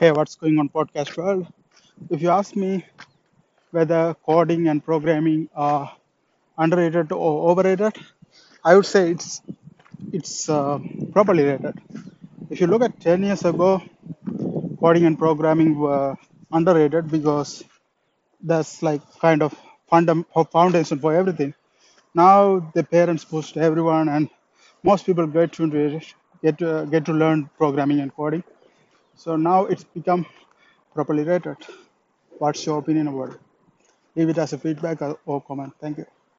Hey, what's going on, podcast world? If you ask me whether coding and programming are underrated or overrated, I would say it's it's uh, properly rated. If you look at 10 years ago, coding and programming were underrated because that's like kind of foundation for everything. Now the parents push everyone, and most people get to get to, get to learn programming and coding. So now it's become properly rated. What's your opinion about it? Leave it as a feedback or or comment. Thank you.